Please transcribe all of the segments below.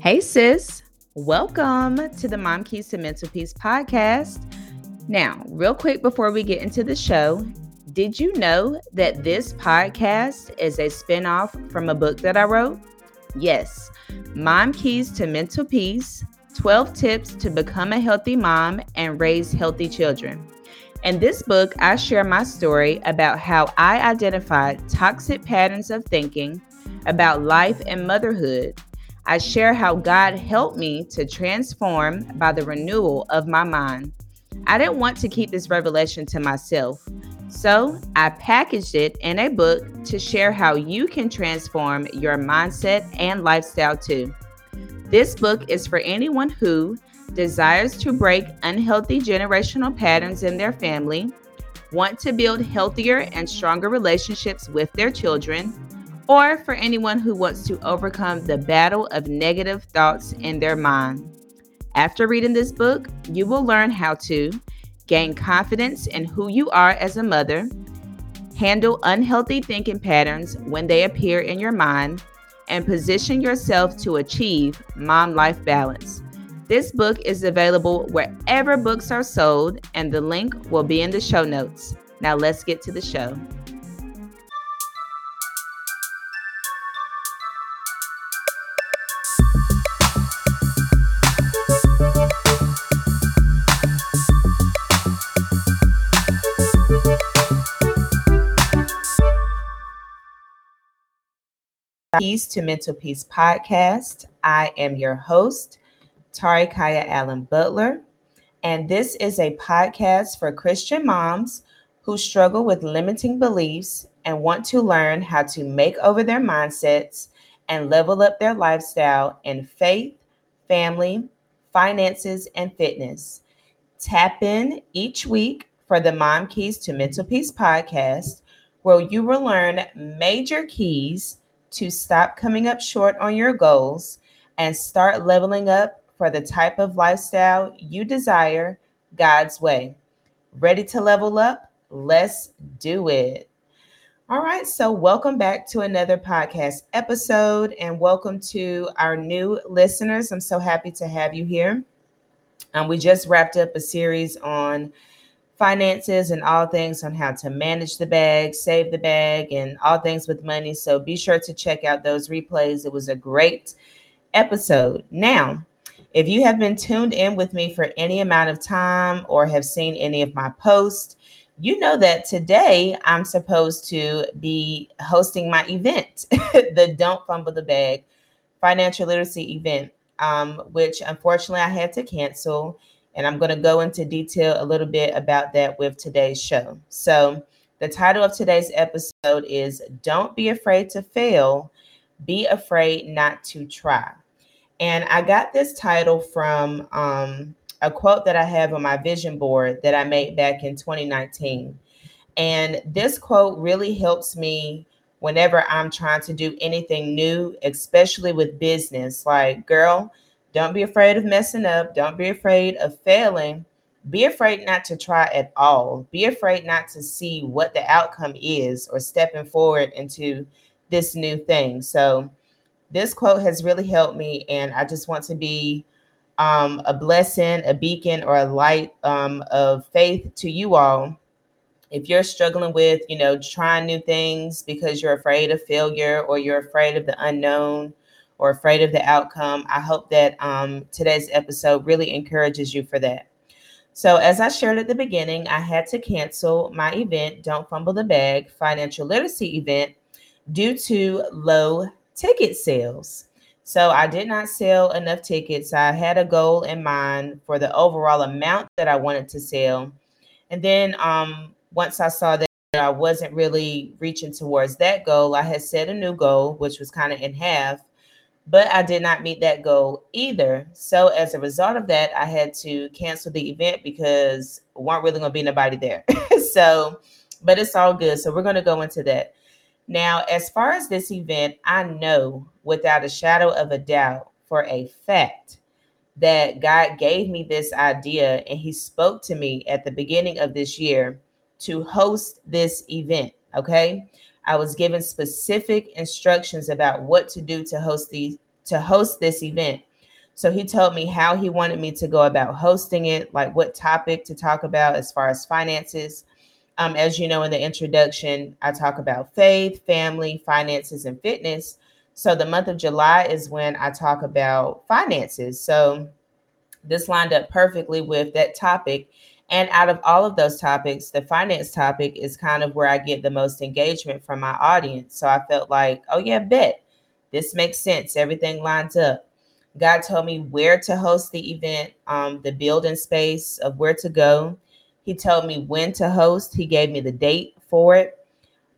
Hey, sis. Welcome to the Mom Keys to Mental Peace podcast. Now, real quick before we get into the show, did you know that this podcast is a spinoff from a book that I wrote? Yes, Mom Keys to Mental Peace 12 Tips to Become a Healthy Mom and Raise Healthy Children. In this book, I share my story about how I identified toxic patterns of thinking about life and motherhood I share how God helped me to transform by the renewal of my mind. I didn't want to keep this revelation to myself, so I packaged it in a book to share how you can transform your mindset and lifestyle too. This book is for anyone who desires to break unhealthy generational patterns in their family, want to build healthier and stronger relationships with their children, or for anyone who wants to overcome the battle of negative thoughts in their mind. After reading this book, you will learn how to gain confidence in who you are as a mother, handle unhealthy thinking patterns when they appear in your mind, and position yourself to achieve mom life balance. This book is available wherever books are sold, and the link will be in the show notes. Now, let's get to the show. Keys to Mental Peace podcast. I am your host, Tari Khiya Allen Butler, and this is a podcast for Christian moms who struggle with limiting beliefs and want to learn how to make over their mindsets and level up their lifestyle in faith, family, finances, and fitness. Tap in each week for the Mom Keys to Mental Peace podcast, where you will learn major keys to stop coming up short on your goals and start leveling up for the type of lifestyle you desire God's way. Ready to level up? Let's do it. All right, so welcome back to another podcast episode and welcome to our new listeners. I'm so happy to have you here. Um, we just wrapped up a series on finances and all things on how to manage the bag, save the bag, and all things with money. So be sure to check out those replays. It was a great episode. Now, if you have been tuned in with me for any amount of time or have seen any of my posts, you know that today I'm supposed to be hosting my event, the Don't Fumble the Bag financial literacy event, um, which unfortunately I had to cancel and I'm going to go into detail a little bit about that with today's show. So, the title of today's episode is Don't Be Afraid to Fail, Be Afraid Not to Try. And I got this title from um, a quote that I have on my vision board that I made back in 2019. And this quote really helps me whenever I'm trying to do anything new, especially with business. Like, girl, don't be afraid of messing up. Don't be afraid of failing. Be afraid not to try at all. Be afraid not to see what the outcome is or stepping forward into this new thing. So, this quote has really helped me, and I just want to be um, a blessing, a beacon, or a light um, of faith to you all. If you're struggling with, you know, trying new things because you're afraid of failure or you're afraid of the unknown, or afraid of the outcome, I hope that um, today's episode really encourages you for that. So, as I shared at the beginning, I had to cancel my event, Don't Fumble the Bag financial literacy event, due to low ticket sales. So, I did not sell enough tickets. I had a goal in mind for the overall amount that I wanted to sell. And then, um, once I saw that I wasn't really reaching towards that goal, I had set a new goal, which was kind of in half but I did not meet that goal either. So as a result of that, I had to cancel the event because weren't really going to be nobody there. so, but it's all good. So we're going to go into that. Now, as far as this event, I know without a shadow of a doubt for a fact that God gave me this idea and he spoke to me at the beginning of this year to host this event, okay? I was given specific instructions about what to do to host these to host this event. So he told me how he wanted me to go about hosting it, like what topic to talk about as far as finances. Um, as you know, in the introduction, I talk about faith, family, finances, and fitness. So the month of July is when I talk about finances. So this lined up perfectly with that topic. And out of all of those topics, the finance topic is kind of where I get the most engagement from my audience. So I felt like, oh, yeah, bet this makes sense. Everything lines up. God told me where to host the event, um, the building space of where to go. He told me when to host. He gave me the date for it.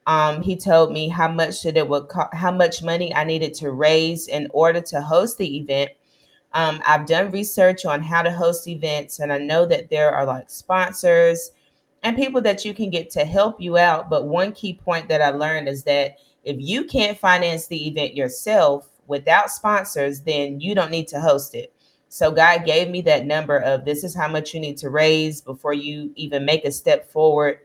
Um, he told me how much that it would co- how much money I needed to raise in order to host the event. Um, I've done research on how to host events, and I know that there are like sponsors and people that you can get to help you out. But one key point that I learned is that if you can't finance the event yourself, without sponsors, then you don't need to host it. So God gave me that number of this is how much you need to raise before you even make a step forward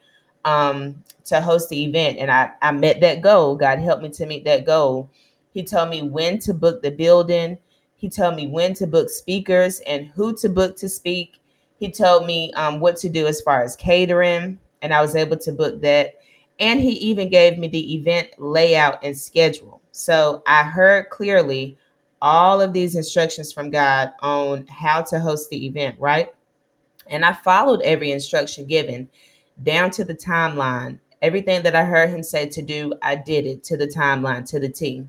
um, to host the event. And I, I met that goal. God helped me to meet that goal. He told me when to book the building. He told me when to book speakers and who to book to speak. He told me um, what to do as far as catering, and I was able to book that. And he even gave me the event layout and schedule. So I heard clearly all of these instructions from God on how to host the event, right? And I followed every instruction given down to the timeline. Everything that I heard him say to do, I did it to the timeline, to the T.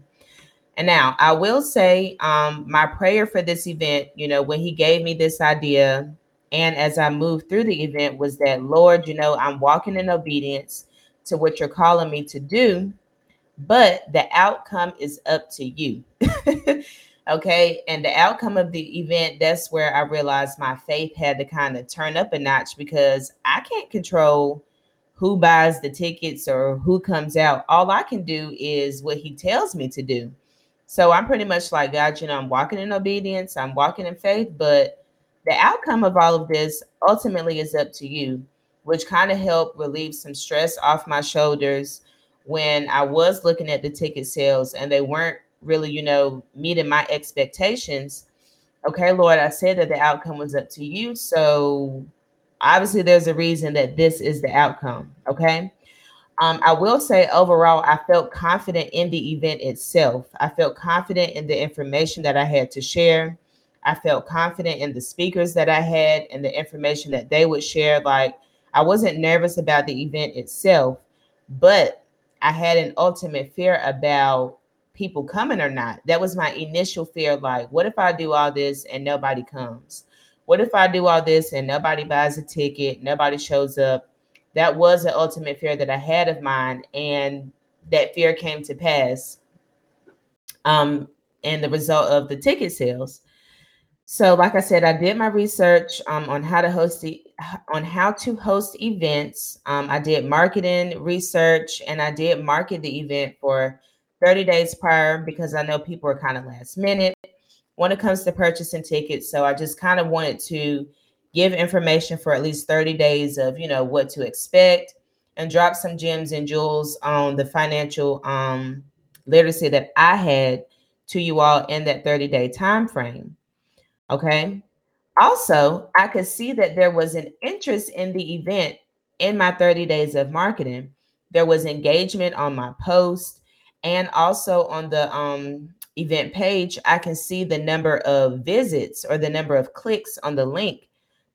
And now I will say, um, my prayer for this event, you know, when he gave me this idea, and as I moved through the event, was that, Lord, you know, I'm walking in obedience to what you're calling me to do but the outcome is up to you. okay. And the outcome of the event, that's where I realized my faith had to kind of turn up a notch because I can't control who buys the tickets or who comes out. All I can do is what he tells me to do. So I'm pretty much like, God, you know, I'm walking in obedience, I'm walking in faith, but the outcome of all of this ultimately is up to you, which kind of helped relieve some stress off my shoulders when I was looking at the ticket sales and they weren't really, you know, meeting my expectations. Okay, Lord, I said that the outcome was up to you. So obviously there's a reason that this is the outcome. Okay. Um, I will say overall, I felt confident in the event itself. I felt confident in the information that I had to share. I felt confident in the speakers that I had and the information that they would share. Like I wasn't nervous about the event itself, but I had an ultimate fear about people coming or not. That was my initial fear. Like, what if I do all this and nobody comes? What if I do all this and nobody buys a ticket, nobody shows up? That was the ultimate fear that I had of mine. And that fear came to pass. Um, and the result of the ticket sales. So, like I said, I did my research um, on how to host the on how to host events. Um, I did marketing research, and I did market the event for 30 days prior because I know people are kind of last minute when it comes to purchasing tickets. So I just kind of wanted to give information for at least 30 days of you know what to expect and drop some gems and jewels on the financial um, literacy that I had to you all in that 30 day time frame. Okay. Also, I could see that there was an interest in the event in my 30 days of marketing. There was engagement on my post and also on the um, event page. I can see the number of visits or the number of clicks on the link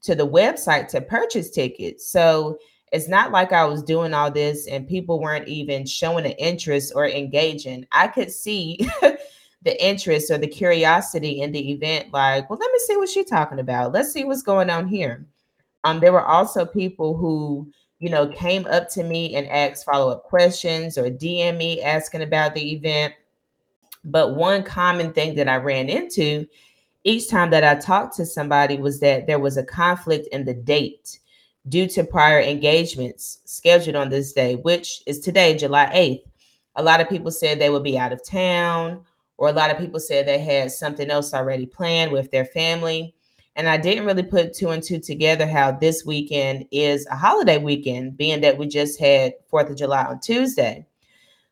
to the website to purchase tickets. So it's not like I was doing all this and people weren't even showing an interest or engaging. I could see the interest or the curiosity in the event like well let me see what she's talking about let's see what's going on here um there were also people who you know came up to me and asked follow-up questions or dm me asking about the event but one common thing that i ran into each time that i talked to somebody was that there was a conflict in the date due to prior engagements scheduled on this day which is today july 8th a lot of people said they would be out of town or a lot of people said they had something else already planned with their family. And I didn't really put two and two together how this weekend is a holiday weekend, being that we just had Fourth of July on Tuesday.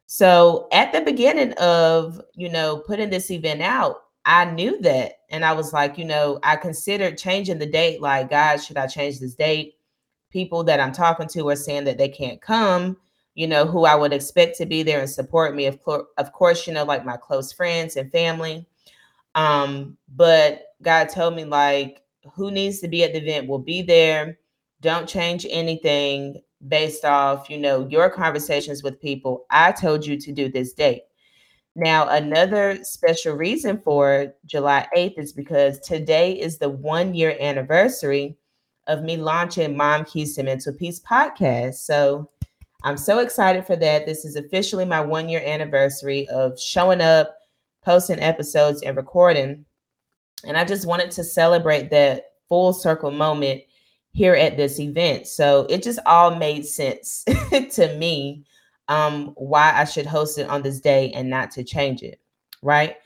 So at the beginning of, you know, putting this event out, I knew that. And I was like, you know, I considered changing the date. Like, God, should I change this date? People that I'm talking to are saying that they can't come, you know, who I would expect to be there and support me. Of, course, of course, you know, like my close friends and family. Um, but God told me, like, who needs to be at the event will be there. Don't change anything based off, you know, your conversations with people. I told you to do this date. Now, another special reason for July 8th is because today is the one year anniversary of me launching Mom Keys to Mental Peace podcast. So I'm so excited for that. This is officially my one year anniversary of showing up, posting episodes, and recording. And I just wanted to celebrate that full circle moment here at this event. So it just all made sense to me um, why I should host it on this day and not to change it. Right.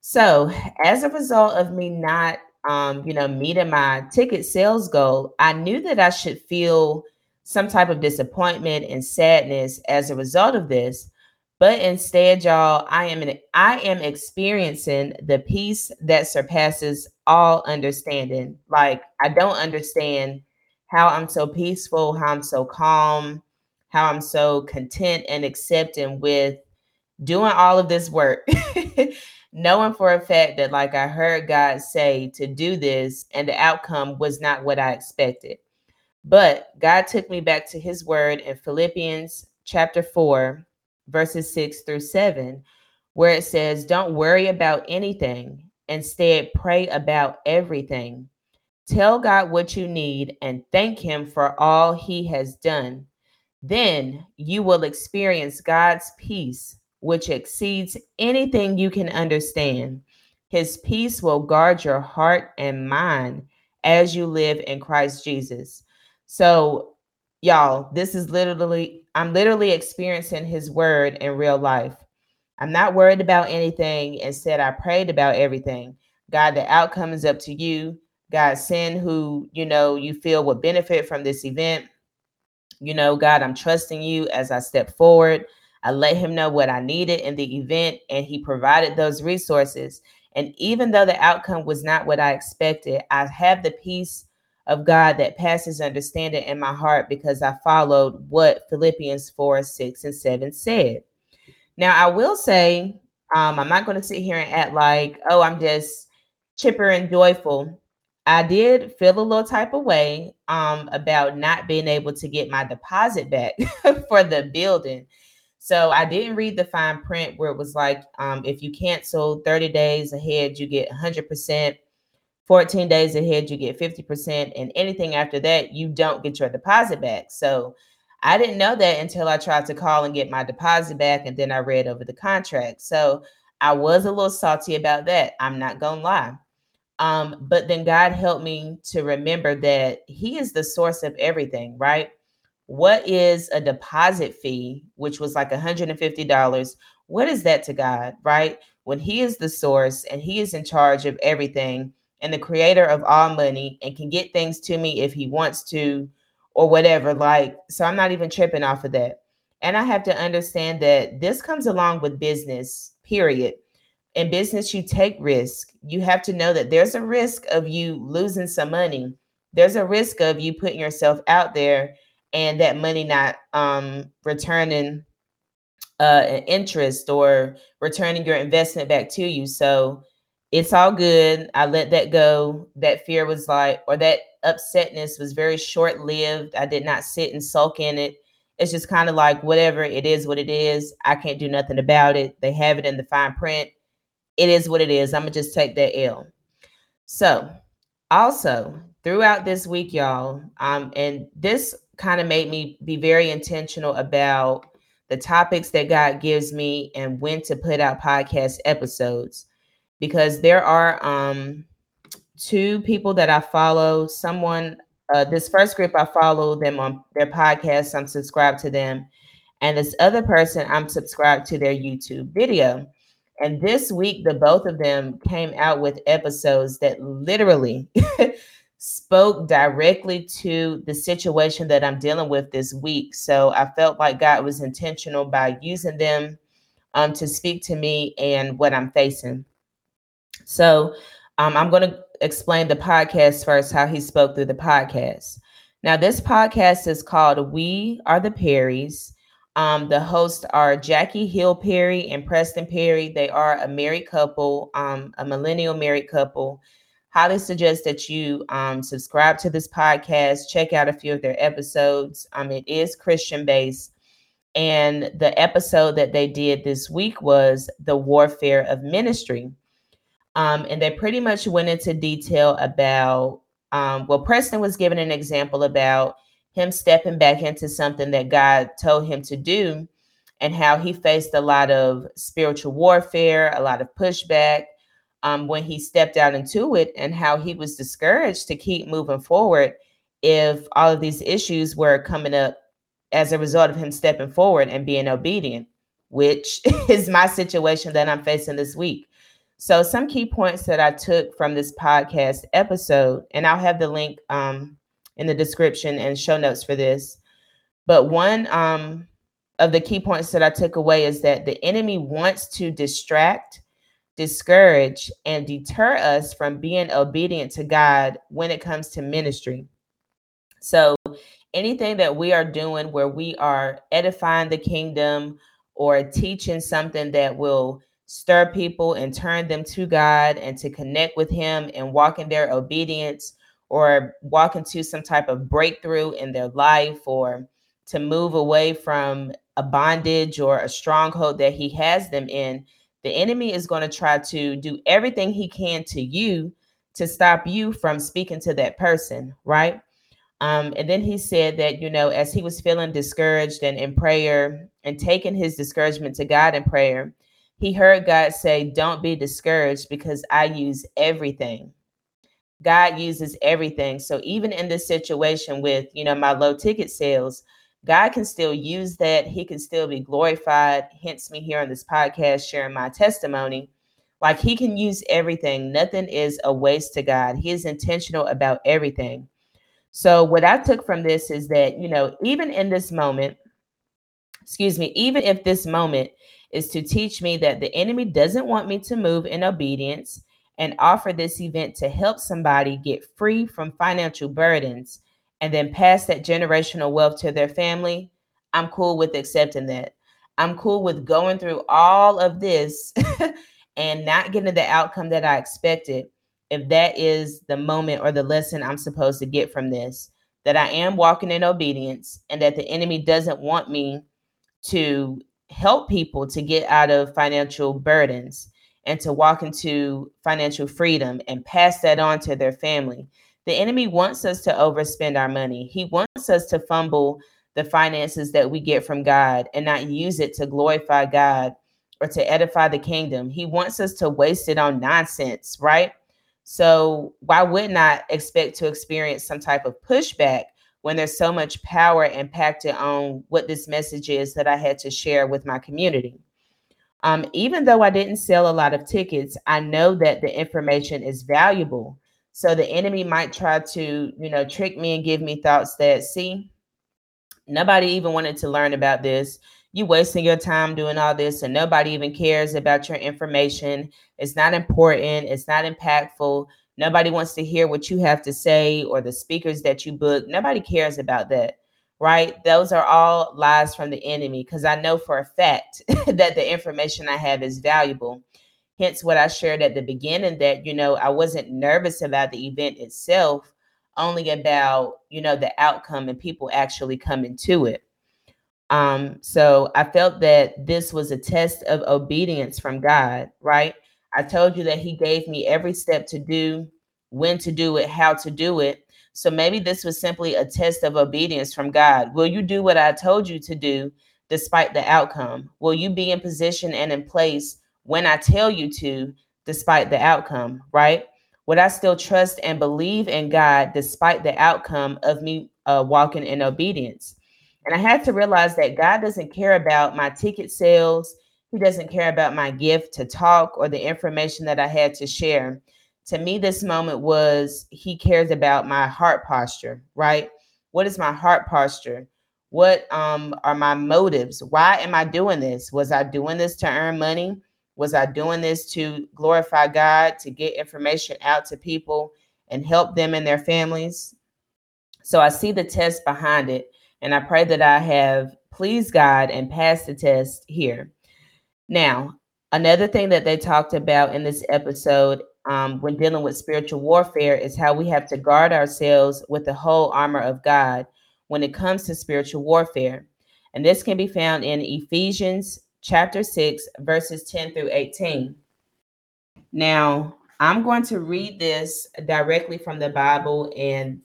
So as a result of me not, um, you know, meeting my ticket sales goal, I knew that I should feel some type of disappointment and sadness as a result of this. But instead, y'all, I am an, I am experiencing the peace that surpasses all understanding. Like I don't understand how I'm so peaceful, how I'm so calm, how I'm so content and accepting with doing all of this work. Knowing for a fact that, like I heard God say to do this, and the outcome was not what I expected. But God took me back to his word in Philippians chapter 4, verses 6 through 7, where it says, Don't worry about anything. Instead, pray about everything. Tell God what you need and thank Him for all He has done. Then you will experience God's peace, which exceeds anything you can understand. His peace will guard your heart and mind as you live in Christ Jesus. So, y'all, this is literally, I'm literally experiencing His word in real life. I'm not worried about anything. Instead, I prayed about everything. God, the outcome is up to you. God, send who you know you feel would benefit from this event. You know, God, I'm trusting you as I step forward. I let him know what I needed in the event, and he provided those resources. And even though the outcome was not what I expected, I have the peace of God that passes understanding in my heart because I followed what Philippians 4, 6, and 7 said. Now, I will say, um, I'm not going to sit here and act like, oh, I'm just chipper and joyful. I did feel a little type of way um, about not being able to get my deposit back for the building. So I didn't read the fine print where it was like, um, if you cancel 30 days ahead, you get 100%. 14 days ahead, you get 50%. And anything after that, you don't get your deposit back. So I didn't know that until I tried to call and get my deposit back. And then I read over the contract. So I was a little salty about that. I'm not going to lie. Um, but then God helped me to remember that He is the source of everything, right? What is a deposit fee, which was like $150? What is that to God, right? When He is the source and He is in charge of everything and the creator of all money and can get things to me if He wants to or whatever. Like, so I'm not even tripping off of that. And I have to understand that this comes along with business, period in business you take risk. You have to know that there's a risk of you losing some money. There's a risk of you putting yourself out there and that money not um, returning uh, an interest or returning your investment back to you. So it's all good. I let that go. That fear was like or that upsetness was very short lived i did not sit and sulk in it. It's just kind of like whatever it is what it is. I can't do nothing about it. They have it in the fine print it is what it is. I'm gonna just take that L. So, also throughout this week, y'all, um, and this kind of made me be very intentional about the topics that God gives me and when to put out podcast episodes, because there are um two people that I follow. Someone, uh, this first group I follow them on their podcast. I'm subscribed to them, and this other person I'm subscribed to their YouTube video. And this week, the both of them came out with episodes that literally spoke directly to the situation that I'm dealing with this week. So I felt like God was intentional by using them um, to speak to me and what I'm facing. So um, I'm going to explain the podcast first, how he spoke through the podcast. Now, this podcast is called We Are the Perrys. Um, the hosts are Jackie Hill Perry and Preston Perry. They are a married couple, um, a millennial married couple. Highly suggest that you um, subscribe to this podcast, check out a few of their episodes. Um, it is Christian based. And the episode that they did this week was The Warfare of Ministry. Um, and they pretty much went into detail about, um, well, Preston was given an example about him stepping back into something that God told him to do and how he faced a lot of spiritual warfare, a lot of pushback um, when he stepped out into it, and how he was discouraged to keep moving forward if all of these issues were coming up as a result of him stepping forward and being obedient, which is my situation that I'm facing this week. So, some key points that I took from this podcast episode, and I'll have the link um, in the description and show notes for this. But one um, of the key points that I took away is that the enemy wants to distract, discourage, and deter us from being obedient to God when it comes to ministry. So, anything that we are doing where we are edifying the kingdom or teaching something that will stir people and turn them to God and to connect with Him and walk in their obedience or walk into some type of breakthrough in their life or to move away from a bondage or a stronghold that he has them in, the enemy is going to try to do everything he can to you to stop you from speaking to that person, right? Um, and then he said that, you know, as he was feeling discouraged and in prayer and taking his discouragement to God in prayer, he heard God say, Don't be discouraged because I use everything. God uses everything. So even in this situation with, you know, my low ticket sales, God can still use that. He can still be glorified. Hence me here on this podcast sharing my testimony. Like he can use everything. Nothing is a waste to God. He is intentional about everything. So what I took from this is that, you know, even in this moment, excuse me, even if this moment is to teach me that the enemy doesn't want me to move in obedience, and offer this event to help somebody get free from financial burdens and then pass that generational wealth to their family, I'm cool with accepting that. I'm cool with going through all of this and not getting the outcome that I expected if that is the moment or the lesson I'm supposed to get from this. That I am walking in obedience and that the enemy doesn't want me to help people to get out of financial burdens and to walk into financial freedom and pass that on to their family. The enemy wants us to overspend our money. He wants us to fumble the finances that we get from God and not use it to glorify God or to edify the kingdom. He wants us to waste it on nonsense, right? So, why wouldn't I expect to experience some type of pushback when there's so much power impacted on what this message is that I had to share with my community? Um, even though I didn't sell a lot of tickets, I know that the information is valuable. So the enemy might try to, you know, trick me and give me thoughts that, see, nobody even wanted to learn about this. You wasting your time doing all this, and nobody even cares about your information. It's not important. It's not impactful. Nobody wants to hear what you have to say or the speakers that you book. Nobody cares about that right? Those are all lies from the enemy because I know for a fact that the information I have is valuable. Hence, what I shared at the beginning that, you know, I wasn't nervous about the event itself, only about, you know, the outcome and people actually coming to it. Um, so I felt that this was a test of obedience from God, right? I told you that He gave me every step to do, when to do it, how to do it. So maybe this was simply a test of obedience from God. Will you do what I told you to do despite the outcome? Will you be in position and in place when I tell you to despite the outcome, right? Would I still trust and believe in God despite the outcome of me uh, walking in obedience? And I had to realize that God doesn't care about my ticket sales. He doesn't care about my gift to talk or the information that I had to share to me this moment was he cares about my heart posture right what is my heart posture what um are my motives why am i doing this was i doing this to earn money Was I doing this to glorify God, to get information out to people and help them and their families? So I see the test behind it. And I pray that I have pleased God and passed the test here. Now, another thing that they talked about in this episode um, when dealing with spiritual warfare is how we have to guard ourselves with the whole armor of God when it comes to spiritual warfare. And this can be found in Ephesians chapter 6, verses 10 through 18. Now, I'm going to read this directly from the Bible, and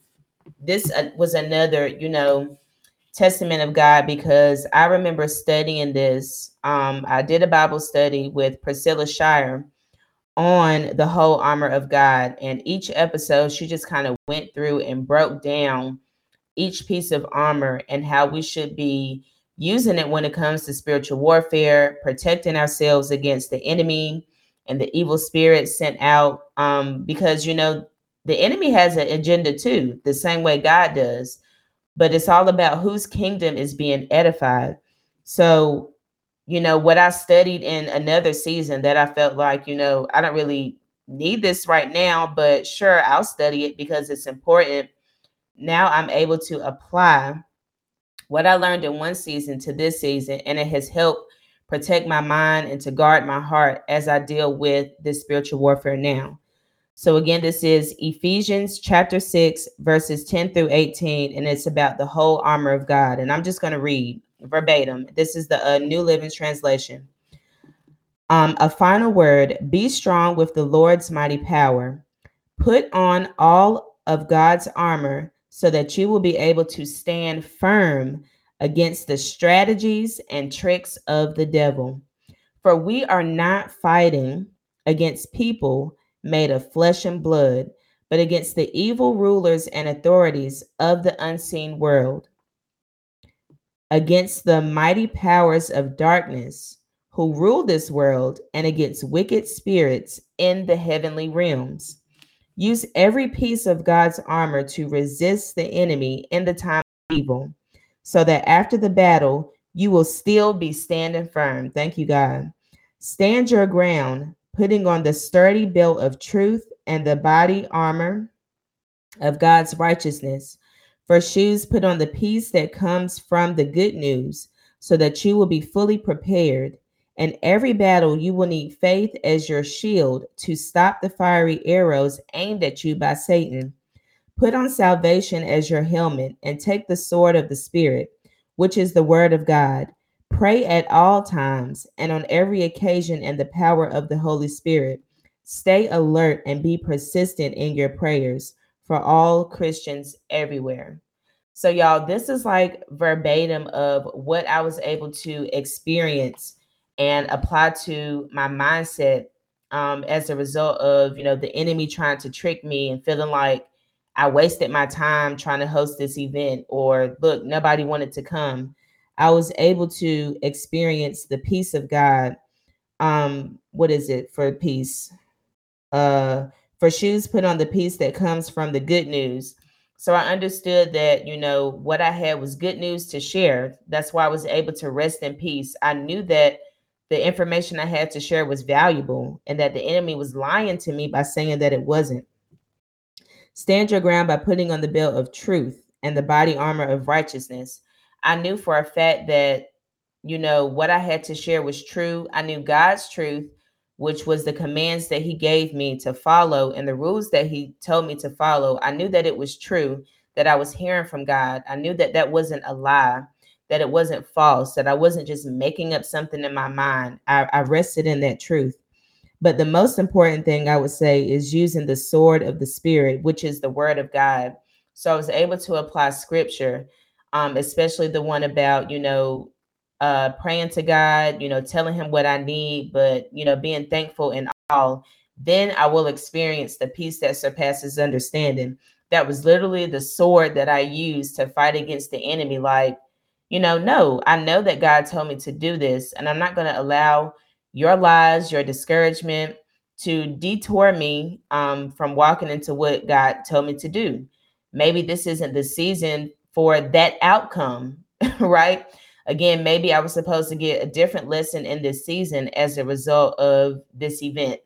this uh, was another, you know, testament of God because I remember studying this. Um, I did a Bible study with Priscilla Shirer on the whole armor of God, and each episode she just kind of went through and broke down each piece of armor and how we should be using it when it comes to spiritual warfare, protecting ourselves against the enemy and the evil spirits sent out. Um, because you know, the enemy has an agenda too, the same way God does, but it's all about whose kingdom is being edified. So, you know, what I studied in another season that I felt like, you know, I don't really need this right now, but sure, I'll study it because it's important. Now I'm able to apply what I learned in one season to this season, and it has helped protect my mind and to guard my heart as I deal with this spiritual warfare now. So, again, this is Ephesians chapter 6, verses 10 through 18, and it's about the whole armor of God. And I'm just going to read verbatim. This is the uh, New Living Translation. Um, a final word be strong with the Lord's mighty power. Put on all of God's armor so that you will be able to stand firm against the strategies and tricks of the devil. For we are not fighting against people made of flesh and blood, but against the evil rulers and authorities of the unseen world, against the mighty powers of darkness who rule this world, and against wicked spirits in the heavenly realms. Use every piece of God's armor to resist the enemy in the time of evil, so that after the battle, you will still be standing firm. Thank you, God. Stand your ground, putting on the sturdy belt of truth and the body armor of God's righteousness. For shoes, put on the peace that comes from the good news, so that you will be fully prepared. In every battle, you will need faith as your shield to stop the fiery arrows aimed at you by Satan. Put on salvation as your helmet and take the sword of the Spirit, which is the word of God. Pray at all times and on every occasion in the power of the Holy Spirit. Stay alert and be persistent in your prayers for all Christians everywhere. So, y'all, this is like verbatim of what I was able to experience and apply to my mindset um, as a result of you know the enemy trying to trick me and feeling like I wasted my time trying to host this event or look nobody wanted to come. I was able to experience the peace of God. Um, what is it for peace? Uh, for shoes, put on the peace that comes from the good news. So I understood that, you know, what I had was good news to share. That's why I was able to rest in peace. I knew that the information I had to share was valuable and that the enemy was lying to me by saying that it wasn't. Stand your ground by putting on the belt of truth and the body armor of righteousness. I knew for a fact that, you know, what I had to share was true. I knew God's truth, which was the commands that He gave me to follow and the rules that He told me to follow. I knew that it was true, that I was hearing from God. I knew that that wasn't a lie that it wasn't false, that I wasn't just making up something in my mind. I, I rested in that truth. But the most important thing I would say is using the sword of the Spirit, which is the word of God. So I was able to apply scripture, um, especially the one about, you know, uh, praying to God, you know, telling him what I need, but, you know, being thankful in all. Then I will experience the peace that surpasses understanding. That was literally the sword that I used to fight against the enemy. Like, you know, no, I know that God told me to do this, and I'm not going to allow your lies, your discouragement to detour me um, from walking into what God told me to do. Maybe this isn't the season for that outcome, right? Again, maybe I was supposed to get a different lesson in this season as a result of this event.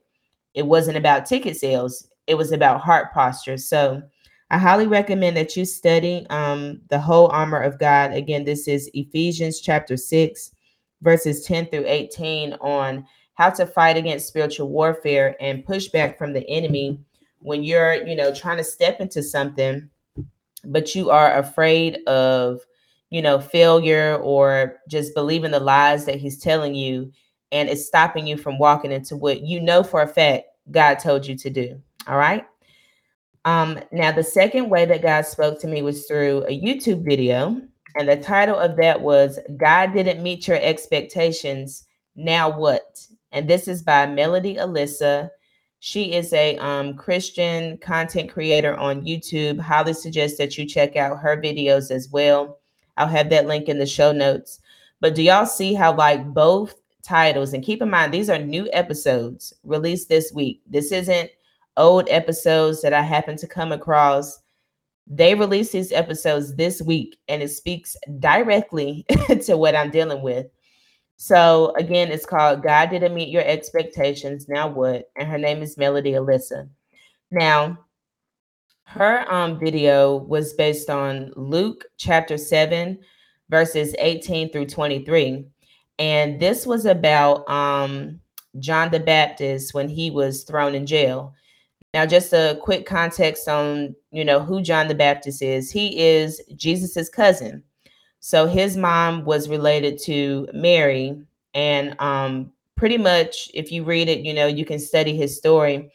It wasn't about ticket sales, it was about heart posture. So I highly recommend that you study um, the whole armor of God. Again, this is Ephesians chapter 6, verses 10 through 18 on how to fight against spiritual warfare and push back from the enemy when you're, you know, trying to step into something, but you are afraid of, you know, failure or just believing the lies that he's telling you. And it's stopping you from walking into what you know for a fact God told you to do. All right. Um, now, the second way that God spoke to me was through a YouTube video. And the title of that was God Didn't Meet Your Expectations. Now What? And this is by Melody Alisa. She is a um, Christian content creator on YouTube. Highly suggest that you check out her videos as well. I'll have that link in the show notes. But do y'all see how, like, both titles, and keep in mind, these are new episodes released this week. This isn't old episodes that I happen to come across. They release these episodes this week, and it speaks directly to what I'm dealing with. So again, it's called God Didn't Meet Your Expectations. Now what? And her name is Melody Alisa. Now, her um video was based on Luke chapter 7, verses 18 through 23. And this was about um John the Baptist when he was thrown in jail. Now, just a quick context on you know who John the Baptist is. He is Jesus's cousin. So his mom was related to Mary, and um, pretty much, if you read it, you know you can study his story.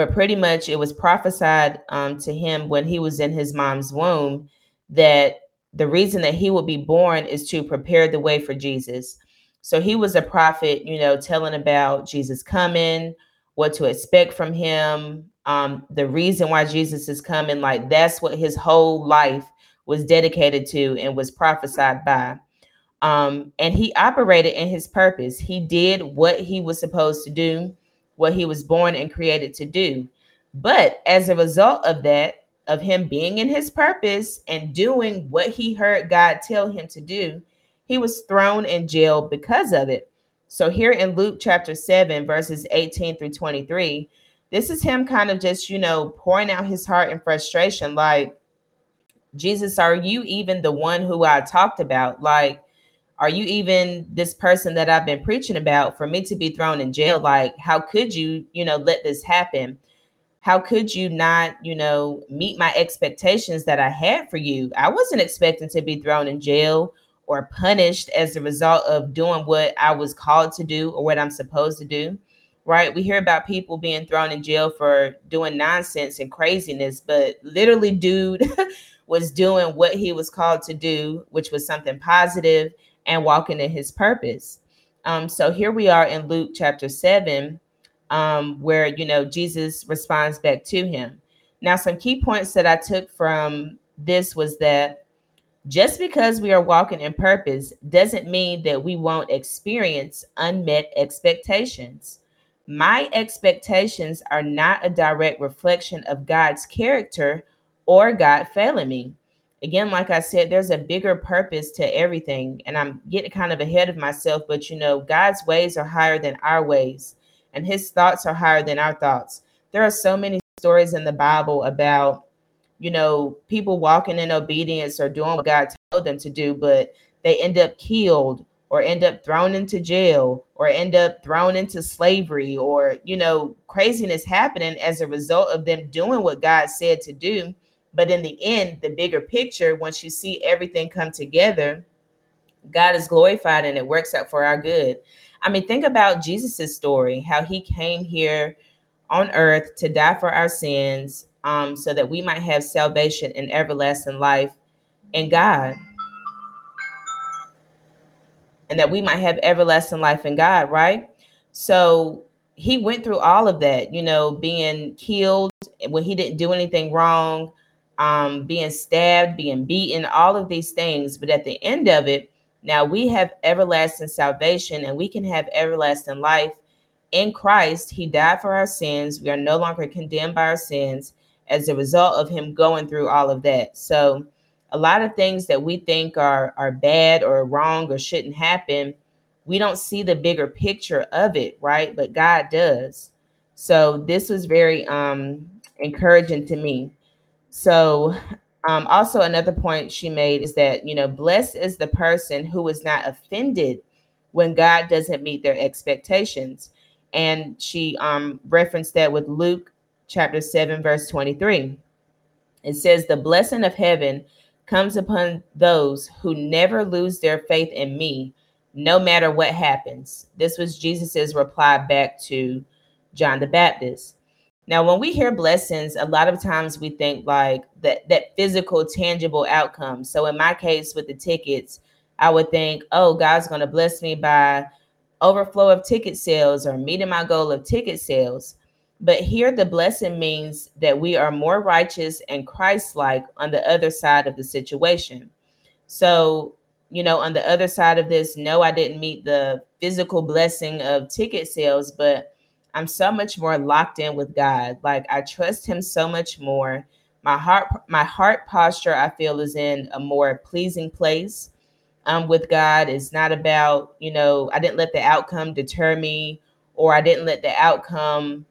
But pretty much, it was prophesied um, to him when he was in his mom's womb that the reason that he would be born is to prepare the way for Jesus. So he was a prophet, you know, telling about Jesus coming, what to expect from him, um, the reason why Jesus is coming. Like that's what his whole life was dedicated to and was prophesied by. Um, and he operated in his purpose. He did what he was supposed to do, what he was born and created to do. But as a result of that, of him being in his purpose and doing what he heard God tell him to do, he was thrown in jail because of it. So here in Luke chapter 7, verses 18 through 23, this is him kind of just, you know, pouring out his heart and frustration. Like, Jesus, are you even the one who I talked about? Like, are you even this person that I've been preaching about for me to be thrown in jail? Like, how could you, you know, let this happen? How could you not, you know, meet my expectations that I had for you? I wasn't expecting to be thrown in jail or punished as a result of doing what I was called to do or what I'm supposed to do. Right? We hear about people being thrown in jail for doing nonsense and craziness, but literally, dude was doing what he was called to do, which was something positive and walking in his purpose. Um, so here we are in Luke chapter 7, um, where you know Jesus responds back to him. Now, some key points that I took from this was that just because we are walking in purpose doesn't mean that we won't experience unmet expectations. My expectations are not a direct reflection of God's character or God failing me. Again, like I said, there's a bigger purpose to everything. And I'm getting kind of ahead of myself, but you know, God's ways are higher than our ways, and his thoughts are higher than our thoughts. There are so many stories in the Bible about you know, people walking in obedience or doing what God told them to do, but they end up killed or end up thrown into jail or end up thrown into slavery or, you know, craziness happening as a result of them doing what God said to do. But in the end, the bigger picture, once you see everything come together, God is glorified and it works out for our good. I mean, think about Jesus's story, how he came here on earth to die for our sins, um, so that we might have salvation and everlasting life in God. And that we might have everlasting life in God, right? So he went through all of that, you know, being killed when he didn't do anything wrong, um, being stabbed, being beaten, all of these things. But at the end of it, now we have everlasting salvation and we can have everlasting life in Christ. He died for our sins. We are no longer condemned by our sins as a result of him going through all of that. So, a lot of things that we think are are bad or wrong or shouldn't happen we don't see the bigger picture of it right but god does so this was very um encouraging to me so um also another point she made is that you know blessed is the person who is not offended when god doesn't meet their expectations and she um referenced that with luke chapter 7 verse 23 it says the blessing of heaven comes upon those who never lose their faith in me, no matter what happens. This was Jesus's reply back to John the Baptist. Now, when we hear blessings, a lot of times we think like that that physical, tangible outcome. So in my case with the tickets, I would think, oh, God's going to bless me by overflow of ticket sales or meeting my goal of ticket sales. But here, the blessing means that we are more righteous and Christ like on the other side of the situation. So, you know, on the other side of this, no, I didn't meet the physical blessing of ticket sales, but I'm so much more locked in with God. Like I trust him so much more. My heart my heart posture I feel is in a more pleasing place um with God. It's not about, you know, I didn't let the outcome deter me or I didn't let the outcome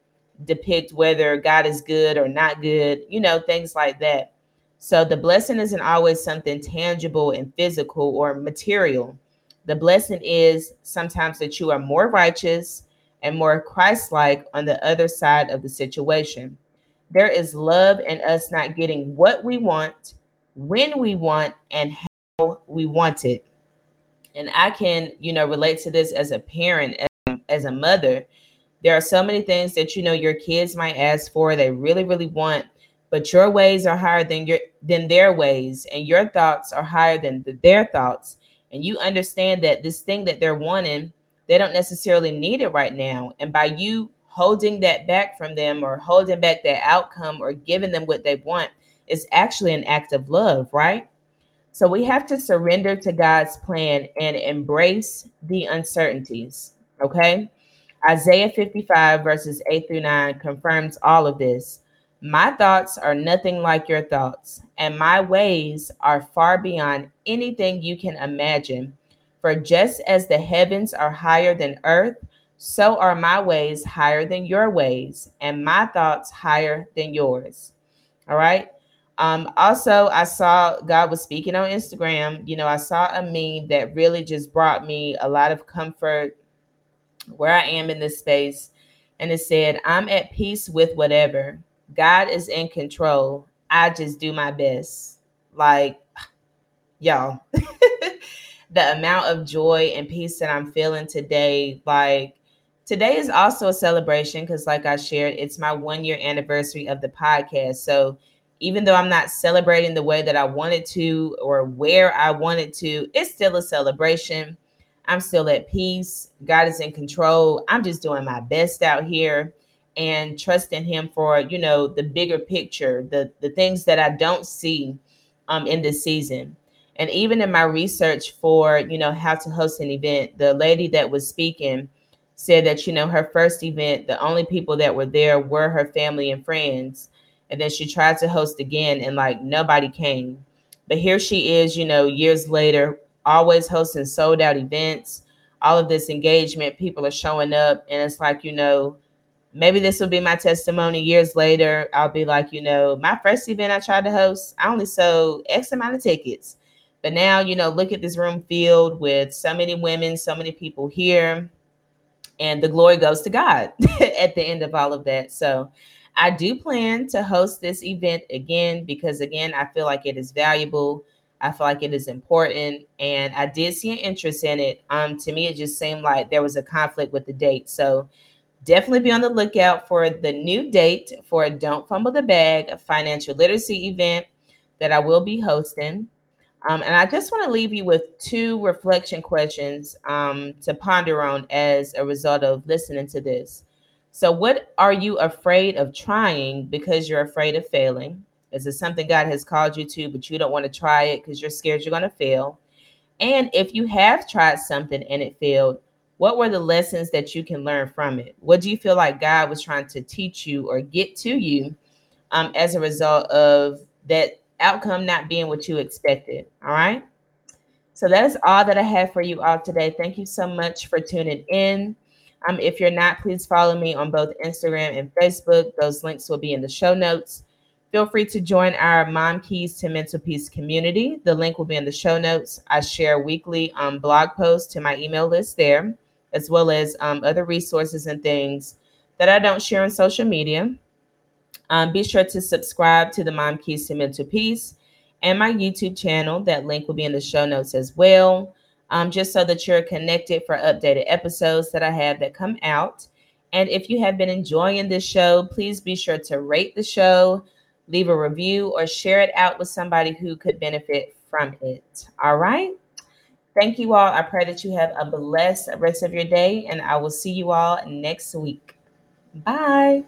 depict whether God is good or not good, you know, things like that. So the blessing isn't always something tangible and physical or material. The blessing is sometimes that you are more righteous and more Christ like on the other side of the situation. There is love in us not getting what we want, when we want, and how we want it. And I can, you know, relate to this as a parent, as, as a mother there are so many things that you know your kids might ask for, they really, really want, but your ways are higher than your than their ways, and your thoughts are higher than the, their thoughts. And you understand that this thing that they're wanting, they don't necessarily need it right now. And by you holding that back from them or holding back that outcome or giving them what they want is actually an act of love, right? So we have to surrender to God's plan and embrace the uncertainties, okay? Isaiah 55, verses 8 through 9, confirms all of this. My thoughts are nothing like your thoughts, and my ways are far beyond anything you can imagine. For just as the heavens are higher than earth, so are my ways higher than your ways, and my thoughts higher than yours. All right. Um, also, I saw God was speaking on Instagram. You know, I saw a meme that really just brought me a lot of comfort where I am in this space. And it said, I'm at peace with whatever. God is in control. I just do my best. Like, y'all, the amount of joy and peace that I'm feeling today, like, today is also a celebration because, like I shared, it's my one year anniversary of the podcast. So, even though I'm not celebrating the way that I wanted to or where I wanted to, it's still a celebration I'm still at peace. God is in control. I'm just doing my best out here and trusting him for, you know, the bigger picture, the the things that I don't see um in this season. And even in my research for, you know, how to host an event, the lady that was speaking said that, you know, her first event, the only people that were there were her family and friends. And then she tried to host again and like nobody came. But here she is, you know, years later, always hosting sold out events, all of this engagement, people are showing up, and it's like, you know, maybe this will be my testimony years later. I'll be like, you know, my first event I tried to host, I only sold X amount of tickets. But now, you know, look at this room filled with so many women, so many people here. And the glory goes to God at the end of all of that. So I do plan to host this event again because, again, I feel like it is valuable. I feel like it is important, and I did see an interest in it. Um, to me, it just seemed like there was a conflict with the date. So definitely be on the lookout for the new date for a Don't Fumble the Bag, financial literacy event that I will be hosting. Um, and I just want to leave you with two reflection questions um, to ponder on as a result of listening to this. So, what are you afraid of trying because you're afraid of failing? Is it something God has called you to, but you don't want to try it because you're scared you're going to fail? And if you have tried something and it failed, what were the lessons that you can learn from it? What do you feel like God was trying to teach you or get to you um, as a result of that outcome not being what you expected. All right. So that is all that I have for you all today. Thank you so much for tuning in. Um, if you're not, please follow me on both Instagram and Facebook. Those links will be in the show notes. Feel free to join our Mom Keys to Mental Peace community. The link will be in the show notes. I share weekly um, blog posts to my email list there, as well as um, other resources and things that I don't share on social media. Um, be sure to subscribe to the Mom Keys to Mental Peace and my YouTube channel. That link will be in the show notes as well, um, just so that you're connected for updated episodes that I have that come out. And if you have been enjoying this show, please be sure to rate the show, leave a review, or share it out with somebody who could benefit from it. All right. Thank you all. I pray that you have a blessed rest of your day, and I will see you all next week. Bye.